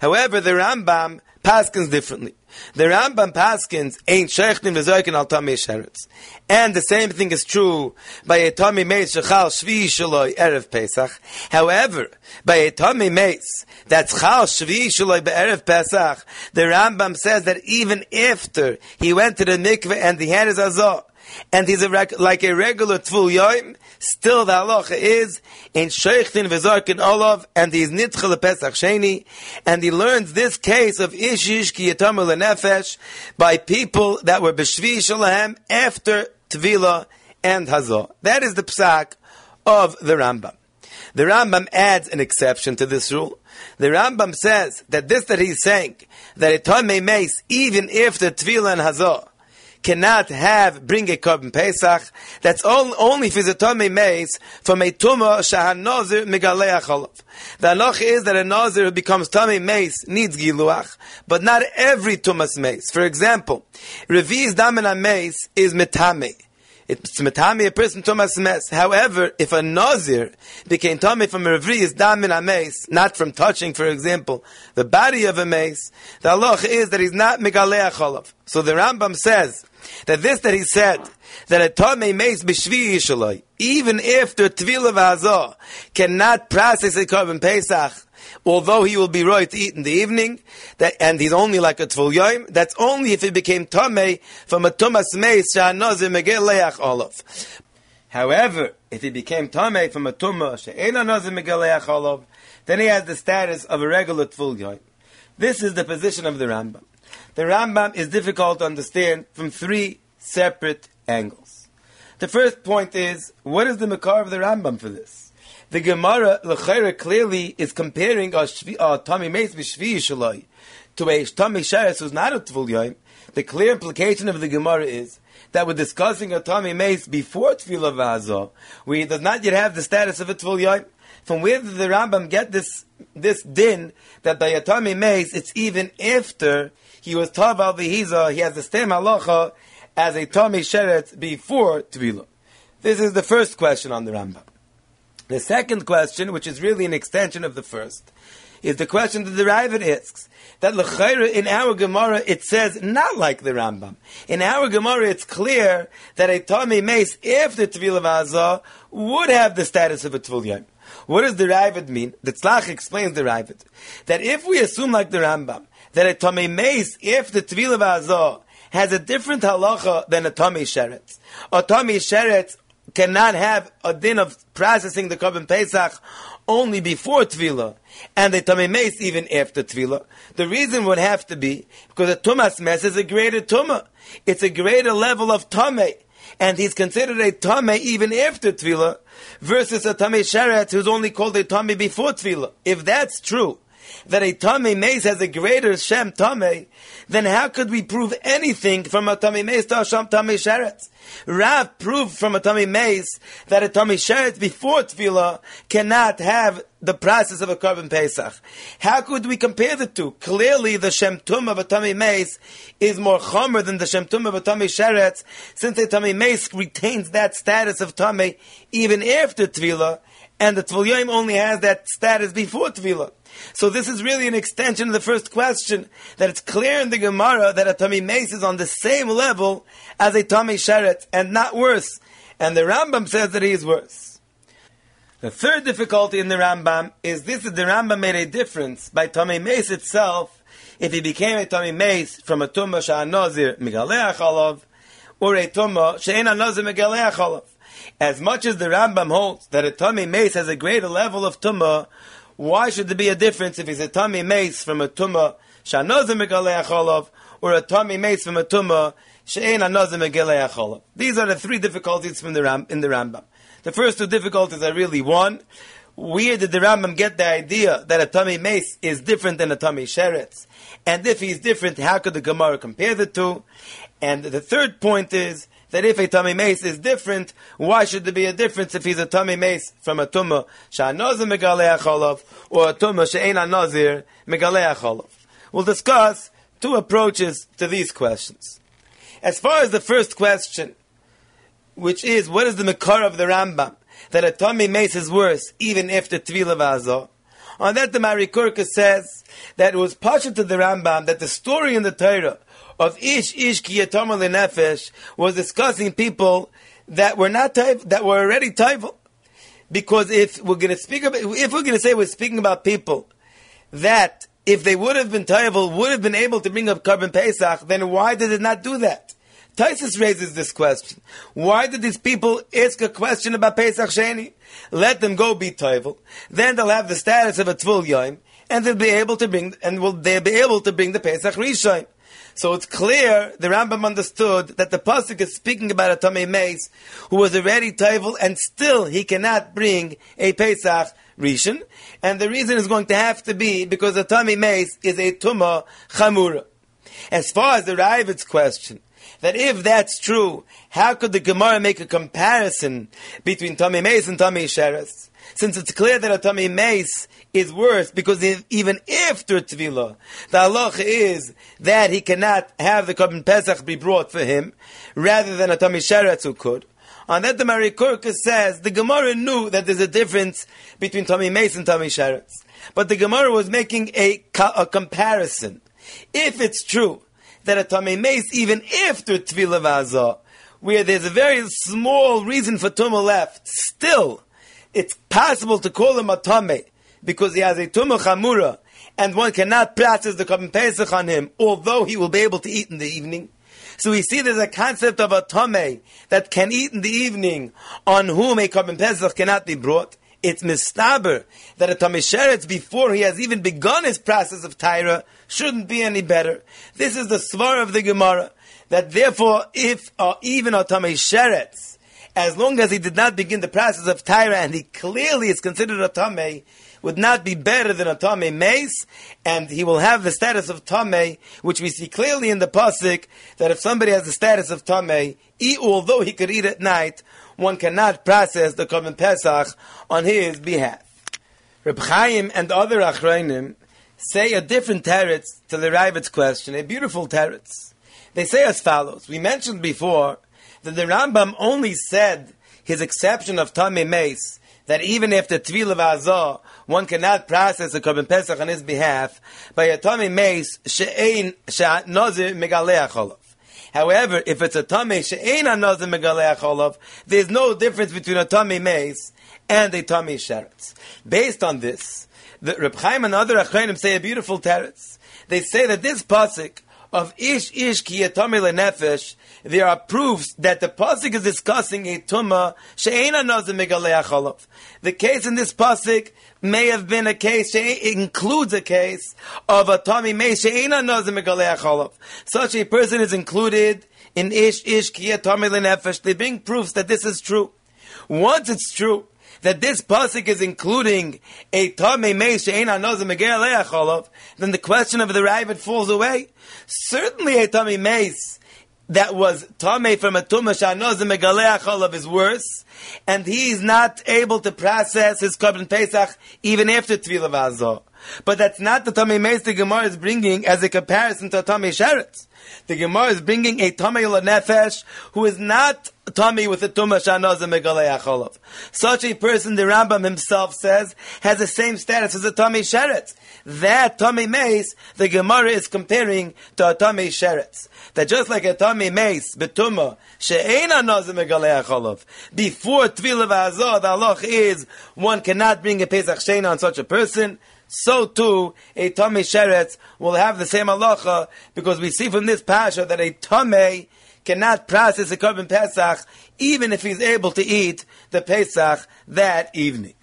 However, the Rambam paskins differently. The Rambam Paskins ain't sheikhtin v'zoikin al tamei sheretz. And the same thing is true by a tamei meis shechal shvi shaloi erev Pesach. However, by a tamei meis that's chal shvi shaloi be'erev Pesach, the Rambam says that even after he went to the mikveh and he had his azah, and he's a like a regular tvul yoim, still the halacha is in sheikhtin v'zarkin olav, and he's nitchel pesach sheni, and he learns this case of ishish ki yatamur lenefesh by people that were b'shvi shalahem after tvila and hazah. That is the psak of the Rambam. The Rambam adds an exception to this rule. The Rambam says that this that he's saying, that time may mace even if the tvila and hazah, cannot have bring a korban pesach. That's all, only if it's a tummy mace from a tumah shahan nazir migalei The halacha is that a nazir who becomes tummy mace needs giluach, but not every tumas mace. For example, revi's damina mace is metame. It's metame a person tumas mes. However, if a nazir became tummy from a revi is damin mace, not from touching, for example, the body of a mace, the halacha is that he's not migalei So the Rambam says that this that he said that a tame mace b'shvi yishaloi, even after tvila v'azah, cannot process a korban pesach, although he will be right to eat in the evening, that, and he's only like a tvul yoim, that's only if he became tame from a tumas mace sha'anozim megel leach olav. However, if he became tame from a tumah she'ena nozim megel leach olav, then he has the status of a regular tvul yoim. This is the position of the Rambam the Rambam is difficult to understand from three separate angles. The first point is, what is the makar of the Rambam for this? The Gemara Lechayra clearly is comparing a, shvi, a Tommy Mace B'Shvi Shalai to a Tommy Sheres who's not a Tvul. The clear implication of the Gemara is that we're discussing a Tommy Mace before Tvila Vazah, where he does not yet have the status of a Tvul. From where did the Rambam get this this din that by a Tommy Mace it's even after he was Taval Vihiza, he has the same halacha as a Tommy Sheret before Tvila? This is the first question on the Rambam. The second question, which is really an extension of the first, is the question that the Raavad asks. That l'chayra in our Gemara it says not like the Rambam. In our Gemara it's clear that a Tommy mace after Tvil Azah would have the status of a Tvil What does the Raavad mean? The Tzlach explains the Raavad. That if we assume like the Rambam, that a Tommy mace after Tvil Azah has a different halacha than a Tommy Sheret. A Tommy Sheret cannot have a din of processing the Korban Pesach only before Tvila, and the Tumah Mace even after Tvila. The reason would have to be because a Tumas Mes is a greater Tumah. It's a greater level of Tumah. And he's considered a Tumah even after Tvila, versus a Tumah Sheret who's only called a Tumah before Tvila. If that's true, that a Tamei Mace has a greater Shem Tamei, then how could we prove anything from a Tamei Mace to a Shem Tamei Sheretz? Rav proved from a Tamei Mace that a Tamei Sheretz before Tvila cannot have the process of a Korban Pesach. How could we compare the two? Clearly, the Shem Tum of a Tamei Mace is more chomer than the Shem Tum of a Tamei Sheretz, since a Tamei Mace retains that status of Tamei even after Tvila, and the Tvil only has that status before Tvila. So this is really an extension of the first question, that it's clear in the Gemara that a Tami Mace is on the same level as a Tami Sheret, and not worse. And the Rambam says that he is worse. The third difficulty in the Rambam is this that the Rambam made a difference by Tami Mace itself, if he became a Tami Mace from a Tumah Sha'anozir Megaleach Olav, or a Tumah She'ena Nozir Megaleach Olav. As much as the Rambam holds that a Tami Mace has a greater level of Tumah, why should there be a difference if he's a tummy mace from a tumah shanozim megalei or a tummy mace from a tumah she'en anozim megalei These are the three difficulties from the Ram, in the Rambam. The first two difficulties are really one. Where did the Rambam get the idea that a tummy mace is different than a tummy sheretz? And if he's different, how could the Gemara compare the two? And the third point is that if a tummy mace is different, why should there be a difference if he's a tummy mace from a tumah sha'anozir megalei acholov or a tumah she'ein anozir megalei acholov? We'll discuss two approaches to these questions. As far as the first question, which is what is the makar of the Rambam that a tummy mace is worse even after tvila vazo? On that, the Marikurka says that it was partial to the Rambam that the story in the Torah of Ish Ish Kiyatama Nefesh was discussing people that were not that were already typal. Because if we're going to speak about, if we're going to say we're speaking about people that if they would have been typal, would have been able to bring up Korban Pesach, then why did it not do that? Taisus raises this question. Why did these people ask a question about Pesach Sheni? Let them go be Toivel. Then they'll have the status of a Tvul Yom, and they'll be able to bring, and will they be able to bring the Pesach Rishon. So it's clear the Rambam understood that the pasuk is speaking about a Tomei Mace who was already Toivel, and still he cannot bring a Pesach Rishon, and the reason is going to have to be because a Tomei Mace is a Tumah Chamura. As far as the Raavad's question, that if that's true, how could the Gemara make a comparison between Tommy Mace and Tommy Sheres? Since it's clear that a Tommy Mace is worse because if, even after Tvila, the halacha is that he cannot have the Korban Pesach be brought for him, rather than a Tommy Sheretz who could. On that, the Marikurka says the Gemara knew that there's a difference between Tommy Mace and Tommy Sheretz. But the Gemara was making a, a comparison. If it's true that a Tamei Mace even after Tvila Vazah, where there's a very small reason for Tumah left, still, it's possible to call him a Tamei, because he has a Tumah Chamura, and one cannot practice the Korban Pesach on him, although he will be able to eat in the evening. So we see there's a concept of a Tomei that can eat in the evening, on whom a Korban Pesach cannot be brought it's mistaber that a Tamisheret, before he has even begun his process of Tyra, shouldn't be any better. This is the svar of the Gemara, that therefore, if uh, even a Tamisheret, as long as he did not begin the process of Tyra and he clearly is considered a Tameh, would not be better than a Tameh Mace, and he will have the status of Tameh, which we see clearly in the Pasik, that if somebody has the status of Tameh, although he could eat at night, one cannot process the Korban Pesach on his behalf. Reb Chaim and other Achroinim say a different teretz to the Raavad's question, a beautiful teretz. They say as follows. We mentioned before that the Rambam only said his exception of Tamei Mace, that even after Tvil of one cannot process a Korban Pesach on his behalf by a Tamei Mace, she'ein she'nozir megaleach olav. However, if it's a Tamei she'ein anozir megaleach olav, there's no difference between a Tamei Mace and a Tamei Sheretz. Based on this, the Reb Chaim and other Achreinim say a beautiful teretz. They say that this pasuk of ish ish ki nefesh, there are proofs that the pasuk is discussing a tuma she'ena nazim megaleach The case in this pasuk may have been a case, includes a case of a tummy may she'ena nazim megaleach Such a person is included in ish ish ki nefesh. They bring proofs that this is true. Once it's true, that this pasuk is including a tame mei she'ein anozim megaleach then the question of the Raavad falls away. Certainly a tame meis that was tame from a tumah shanozim megaleach is worse, and he is not able to process his korban pesach even after tvila v'azor. But that's not the Tamei Meis the Gemara is bringing as a comparison to a Tamei Sheretz. The Gemara is bringing a Tamei Nefesh who is not tummy with a tumah shanazim megalei Such a person, the Rambam himself says, has the same status as a tummy sheret. That tummy mace, the Gemara is comparing to a tummy sheret. That just like a tummy mace, betuma, she'ein anazim megalei before tvila v'azah, the halach is, one cannot bring a Pesach Shena on such a person, so too a Tomei Sheretz will have the same halacha because we see from this pasha that a Tomei cannot process a Korban Pesach even if he's able to eat the Pesach that evening.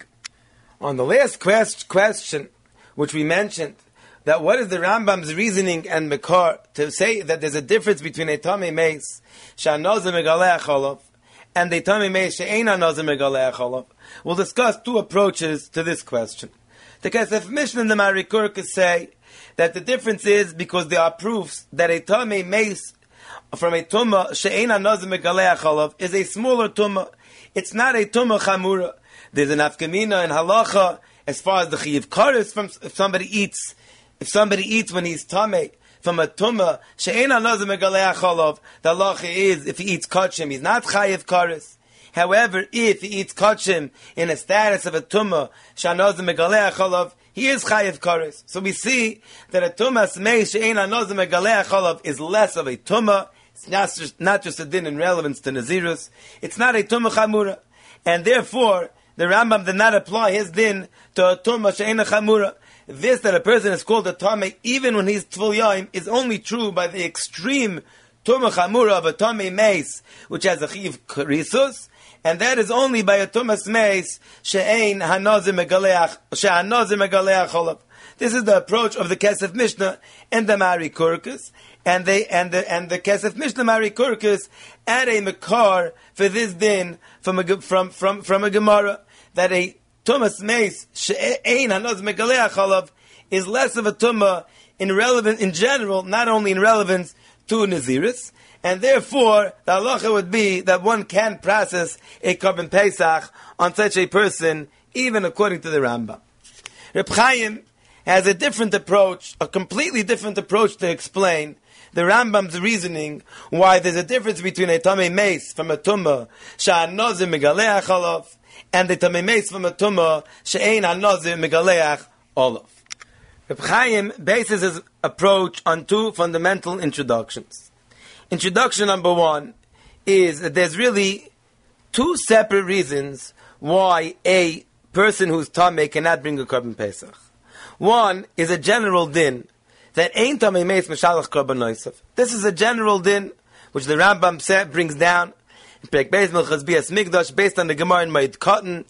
On the last quest- question, which we mentioned, that what is the Rambam's reasoning and Mekar to say that there's a difference between a Tomei Meis, Shanozim Megalei and She'ena Nozim Megalei We'll discuss two approaches to this question. The Kesef Mishnah and the Marikurka say that the difference is because there are proofs that a Tomei Meis from a tumah she'ena nazim megaleach is a smaller tumah. It's not a tumah chamura. There's an afkamina and halacha as far as the chiyiv karis from if somebody eats if somebody eats when he's tamei from a tumah she'ena nazim megaleach the halacha is if he eats kachim he's not chayiv karis. However, if he eats kachim in a status of a tumah shanazim megaleach he is chayiv karis. So we see that a tumah smei she'ena nazim megaleach is less of a tumah it's not just, not just a din in relevance to Nazirus. It's not a Tumah Chamura. And therefore, the Rambam did not apply his din to a Tumah She'ena Chamura. This that a person is called a Tameh, even when he's Tvul is only true by the extreme Tumah Chamura of a Tameh Mace, which has a Chiv Krisus, and that is only by a Tumas Mace, She'ein Hanozim Megaleach, She'anozim Megaleach Cholav. This is the approach of the Kesef Mishnah and the Mari Kurkus and they and the and the Kesef Mishnah Mari Kurkus add a makar for this din from a from from from a Gemara that a tumas mace she'ein hanoz megaleach chalav is less of a tumah in relevant in general, not only in relevance to Naziris, and therefore the halacha would be that one can process a korban pesach on such a person, even according to the Rambam. Reb Chaim has a different approach, a completely different approach to explain the Rambam's reasoning why there's a difference between a Tamei Mace from a Tumah, Sha'anozim Megaleach Olav, and the Tamei Mace from a Tumah, She'ein Anozim Megaleach Olav. Reb Chaim bases his approach on two fundamental introductions. Introduction number one is that there's really two separate reasons why a person who's Tamei cannot bring a Korban Pesach. One is a general din that ain't tamei meis meshalach korban. This is a general din which the Rambam brings down Beis Milchas Bias Migdash based on the Gemara in Moed Katan.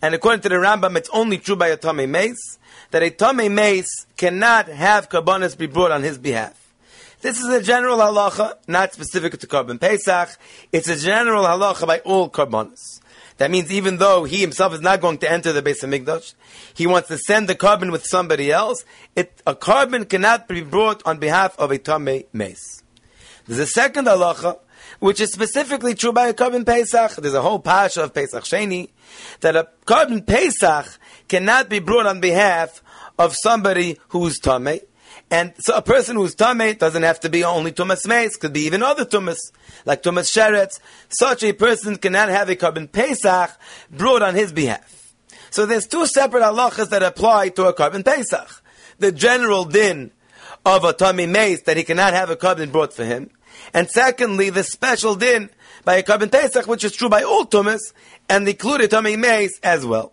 And according to the Rambam, it's only true by a tamei meis that a tamei meis cannot have korbanos be brought on his behalf. This is a general halacha, not specific to Korban Pesach. It's a general halacha by all Korbanos. That means even though he himself is not going to enter the Beis Hamikdash, he wants to send the korban with somebody else. It, a korban cannot be brought on behalf of a Tamei Mace. There's a second halacha, which is specifically true by a korban Pesach. There's a whole pasha of Pesach Sheni, that a korban Pesach cannot be brought on behalf of somebody who's Tamei. And so a person who's tamei doesn't have to be only tumas meis, could be even other tumas, like tumas sheretz. Such a person cannot have a korban pesach brought on his behalf. So there's two separate halachas that apply to a korban pesach. The general din of a tamei meis that he cannot have a korban brought for him, and secondly the special din by a korban pesach, which is true by all tumas, and included tamei meis as well.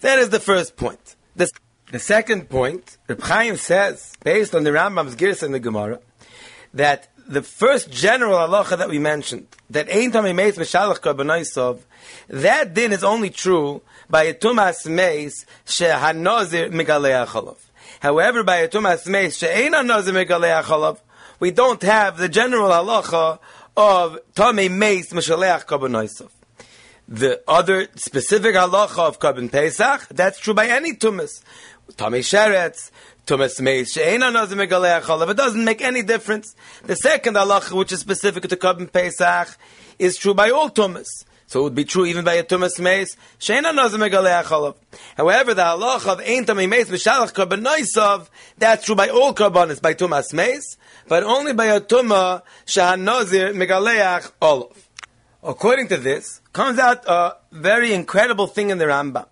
That is the first point. The the second point, Reb Chaim says, based on the Rambam's Girs in the Gemara, that the first general halacha that we mentioned, that Ein Tamei Meis Meshalach Karbonaisov, that din is only true by a Tumas Meis Shehanozir Migalei. However, by a Tumas Meis She'ein Hanozir Migalei we don't have the general halacha of Tamei Meis Meshalach Karbonaisov. The other specific halacha of Korban Pesach, that's true by any tumas. Tamei Sheretz, Tumas Meis, She'ena Nazim Megalei Chalav. It doesn't make any difference. The second halacha, which is specific to Korban Pesach, is true by all Tumas. So it would be true even by a Tumas Meis, She'ena Nazim Megalei Chalav. However, the halacha of Ein Tamei Meis, Mishalach Korban Noisav, that's true by all Korbanis, by Tumas Meis, but only by a Tumah, Shehan Nazir Megaleach Olav. According to this, comes out a very incredible thing in the Rambam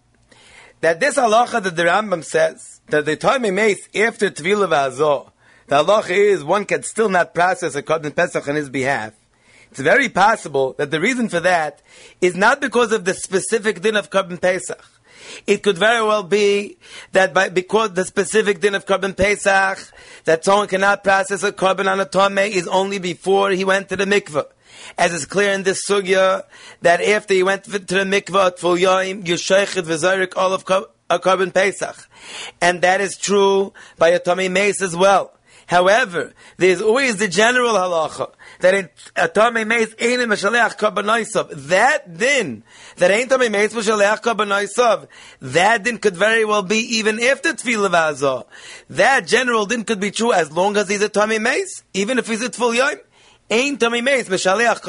that this halacha that the Rambam says that the time he makes after Tvila V'Azor, the halacha is one can still not process a Korban Pesach on his behalf. It's very possible that the reason for that is not because of the specific din of Korban Pesach. It could very well be that by, because the specific din of Korban Pesach, that someone cannot process a Korban on a Tomei is only before he went to the mikveh as is clear in this sugya, that after he went to the mikvah at full yoim, you sheichet v'zayrik all of a korban pesach. And that is true by a Tomei Mace as well. However, there is always the general halacha that in uh, a Mace ain't Meshaleach Kabbanaisav. That din, that Mace Meshaleach Kabbanaisav, that din could very well be even after Tfilah Vazah. That general din could be true as long as he's a Tomei Mace, even if he's at full yoim. Meshaleach.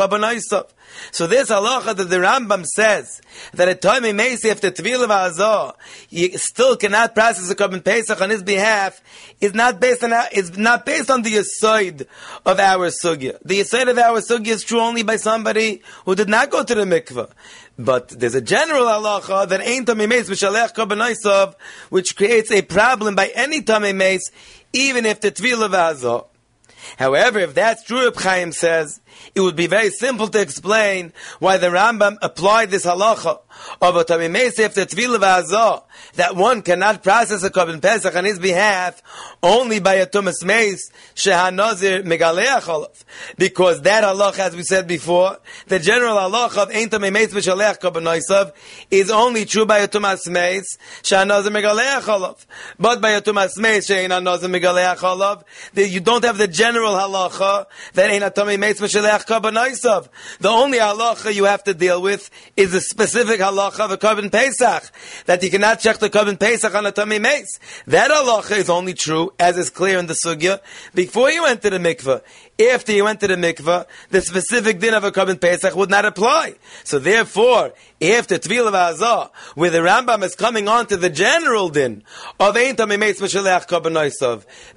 So this halacha that the Rambam says that a Tomei Meis after Tvila V'Azah you still cannot process a Korban Pesach on his behalf is not based on is not based on the aside of our sugya. The aside of our sugya is true only by somebody who did not go to the mikveh. But there's a general halacha that ain't Tomei Meis Meshaleach Kabbanaisav, which creates a problem by any Tomei Meis, even if the Tvila V'Azah. However, if that's true, Reb Chaim says, it would be very simple to explain why the Rambam applied this halacha of a tamimesef to tvila that one cannot process a korban pesach on his behalf only by a tumas meis shehanazir megaleach because that halacha, as we said before, the general halacha of ein tamimeis v'shaleach korban is only true by a tumas meis shehanazir megaleach but by a tumas meis shehanazir megaleach you don't have the general halacha that a tamimeis v'shaleach korban the only halacha you have to deal with is the specific halacha of a korban pesach that you cannot check the korban pesach on a tummy mace. That halacha is only true as is clear in the sugya before you enter the mikveh after you went to the mikveh, the specific din of a korban pesach would not apply. So therefore, after Tvila V'Azah, where the Rambam is coming on to the general din of Ein Tamimeitz Meshaleach Korban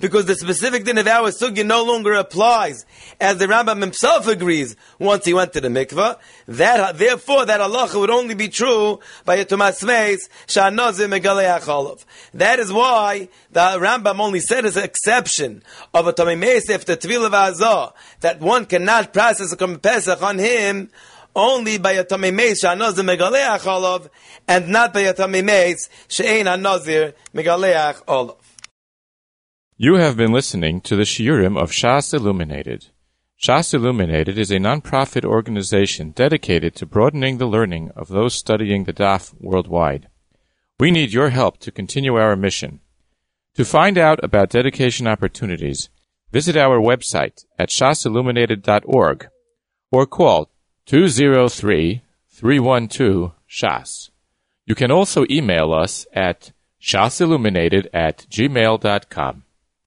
because the specific din of our sugya no longer applies, as the Rambam himself agrees once he went to the mikveh, that, therefore that halacha would only be true by a Tumas Meis, Sha'anozim Megaleach. That is why the Rambam only said as an exception of a Tamimeitz after Tvila V'Azah, that one cannot process a Korban Pesach on him only by a Tamei Meis she'anozir megaleach olav, and not by a Tamei Meis she'ein hanozir megaleach olav. You have been listening to the Shiurim of Shas Illuminated. Shas Illuminated is a non-profit organization dedicated to broadening the learning of those studying the Daf worldwide. We need your help to continue our mission. To find out about dedication opportunities, visit our website at shasilluminated.org or call 203-312-SHAS. You can also email us at shasilluminated at gmail.com.